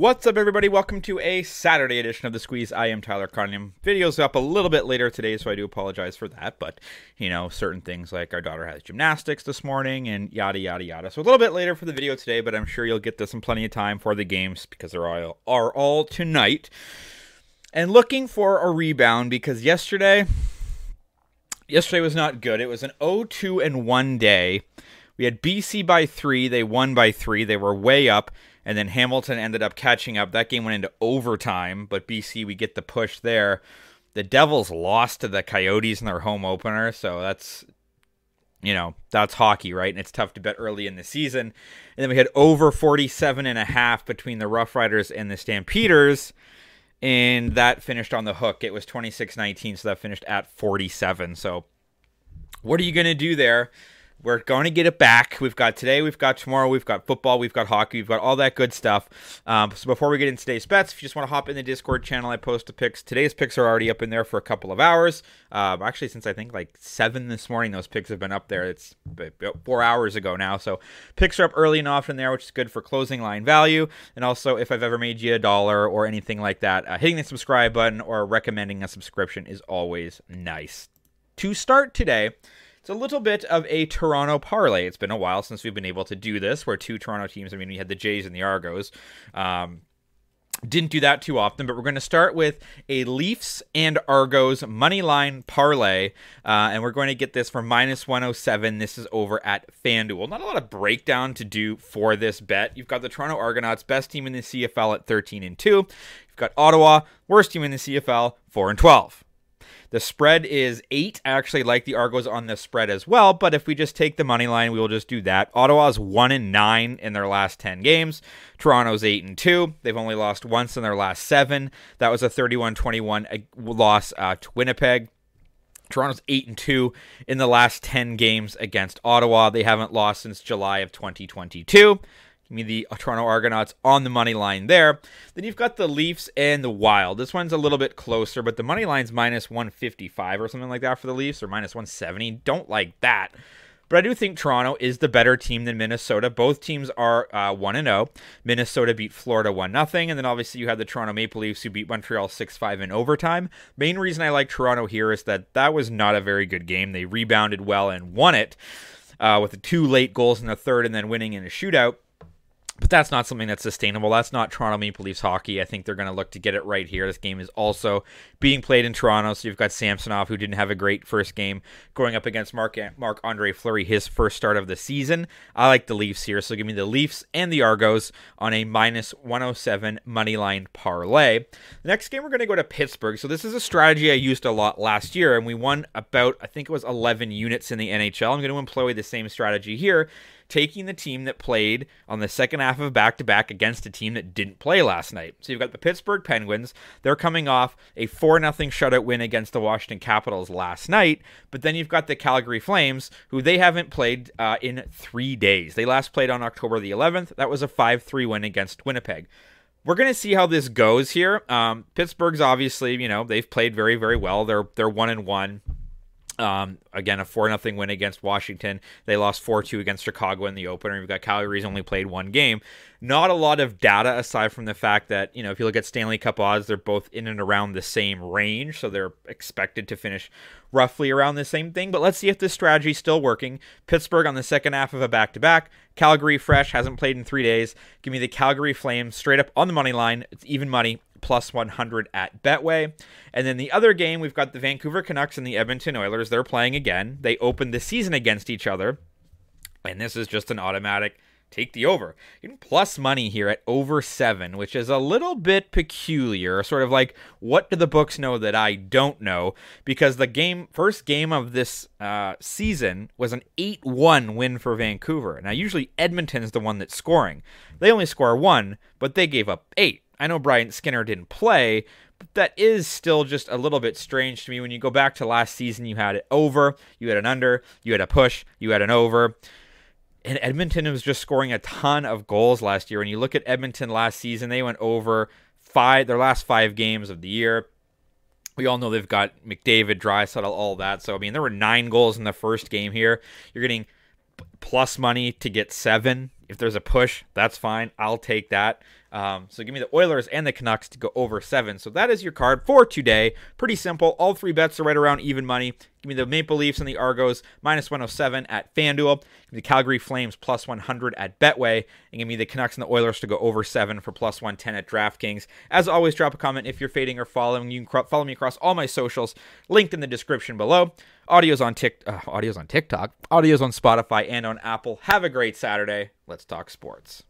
What's up, everybody? Welcome to a Saturday edition of The Squeeze. I am Tyler Cunningham. Video's up a little bit later today, so I do apologize for that. But, you know, certain things like our daughter has gymnastics this morning and yada, yada, yada. So a little bit later for the video today, but I'm sure you'll get this in plenty of time for the games because they're all, are all tonight. And looking for a rebound because yesterday, yesterday was not good. It was an 0-2 and 1 day. We had BC by three. They won by three. They were way up and then Hamilton ended up catching up. That game went into overtime, but BC we get the push there. The Devils lost to the Coyotes in their home opener, so that's you know, that's hockey, right? And it's tough to bet early in the season. And then we had over 47 and a half between the Rough Riders and the Stampeders, and that finished on the hook. It was 26-19, so that finished at 47. So what are you going to do there? We're going to get it back. We've got today, we've got tomorrow, we've got football, we've got hockey, we've got all that good stuff. Um, so before we get into today's bets, if you just want to hop in the Discord channel, I post the picks. Today's picks are already up in there for a couple of hours. Um, actually, since I think like seven this morning, those picks have been up there. It's four hours ago now. So picks are up early and often there, which is good for closing line value. And also, if I've ever made you a dollar or anything like that, uh, hitting the subscribe button or recommending a subscription is always nice. To start today, it's a little bit of a Toronto parlay. It's been a while since we've been able to do this, where two Toronto teams, I mean, we had the Jays and the Argos. Um, didn't do that too often, but we're going to start with a Leafs and Argos money line parlay, uh, and we're going to get this for minus 107. This is over at FanDuel. Not a lot of breakdown to do for this bet. You've got the Toronto Argonauts, best team in the CFL at 13 and 2. You've got Ottawa, worst team in the CFL, 4 and 12. The spread is eight. I actually like the Argos on the spread as well, but if we just take the money line, we will just do that. Ottawa's one and nine in their last ten games. Toronto's eight and two. They've only lost once in their last seven. That was a 31-21 uh, loss uh, to Winnipeg. Toronto's 8 and 2 in the last 10 games against Ottawa. They haven't lost since July of 2022. Give me the Toronto Argonauts on the money line there. Then you've got the Leafs and the Wild. This one's a little bit closer, but the money line's minus 155 or something like that for the Leafs, or minus 170. Don't like that. But I do think Toronto is the better team than Minnesota. Both teams are uh, 1 0. Minnesota beat Florida 1 0. And then obviously you had the Toronto Maple Leafs who beat Montreal 6 5 in overtime. Main reason I like Toronto here is that that was not a very good game. They rebounded well and won it uh, with the two late goals in the third and then winning in a shootout. But that's not something that's sustainable. That's not Toronto Maple Leafs hockey. I think they're going to look to get it right here. This game is also being played in Toronto, so you've got Samsonov, who didn't have a great first game, going up against Mark Marc Andre Fleury, his first start of the season. I like the Leafs here, so give me the Leafs and the Argos on a minus 107 money line parlay. The next game we're going to go to Pittsburgh. So this is a strategy I used a lot last year, and we won about I think it was 11 units in the NHL. I'm going to employ the same strategy here taking the team that played on the second half of back to back against a team that didn't play last night. So you've got the Pittsburgh Penguins. They're coming off a 4 0 shutout win against the Washington Capitals last night. But then you've got the Calgary Flames, who they haven't played uh, in three days. They last played on October the 11th. That was a 5 3 win against Winnipeg we're going to see how this goes here. Um, Pittsburgh's obviously, you know, they've played very, very well. They're they're one and one. Um, again, a 4 0 win against Washington. They lost 4 2 against Chicago in the opener. We've got Calgary's only played one game. Not a lot of data aside from the fact that, you know, if you look at Stanley Cup odds, they're both in and around the same range. So they're expected to finish roughly around the same thing. But let's see if this strategy is still working. Pittsburgh on the second half of a back to back. Calgary fresh, hasn't played in three days. Give me the Calgary Flames straight up on the money line. It's even money plus 100 at Betway. And then the other game, we've got the Vancouver Canucks and the Edmonton Oilers. They're playing again. They opened the season against each other. And this is just an automatic take the over. plus money here at over seven, which is a little bit peculiar. Sort of like, what do the books know that I don't know? Because the game, first game of this uh, season was an 8 1 win for Vancouver. Now, usually Edmonton's the one that's scoring. They only score one, but they gave up eight. I know Brian Skinner didn't play, but that is still just a little bit strange to me. When you go back to last season, you had it over, you had an under, you had a push, you had an over. And Edmonton was just scoring a ton of goals last year. When you look at Edmonton last season, they went over five their last five games of the year. We all know they've got McDavid, Draisaitl, all that. So I mean, there were nine goals in the first game here. You're getting plus money to get seven. If there's a push, that's fine. I'll take that. Um, so give me the Oilers and the Canucks to go over seven. So that is your card for today. Pretty simple. All three bets are right around even money. Give me the Maple Leafs and the Argos minus 107 at FanDuel. Give me the Calgary Flames plus 100 at Betway. And give me the Canucks and the Oilers to go over seven for plus 110 at DraftKings. As always, drop a comment if you're fading or following. You can follow me across all my socials, linked in the description below. Audio's on Tik, uh, audio's on TikTok, audio's on Spotify and on Apple. Have a great Saturday. Let's talk sports.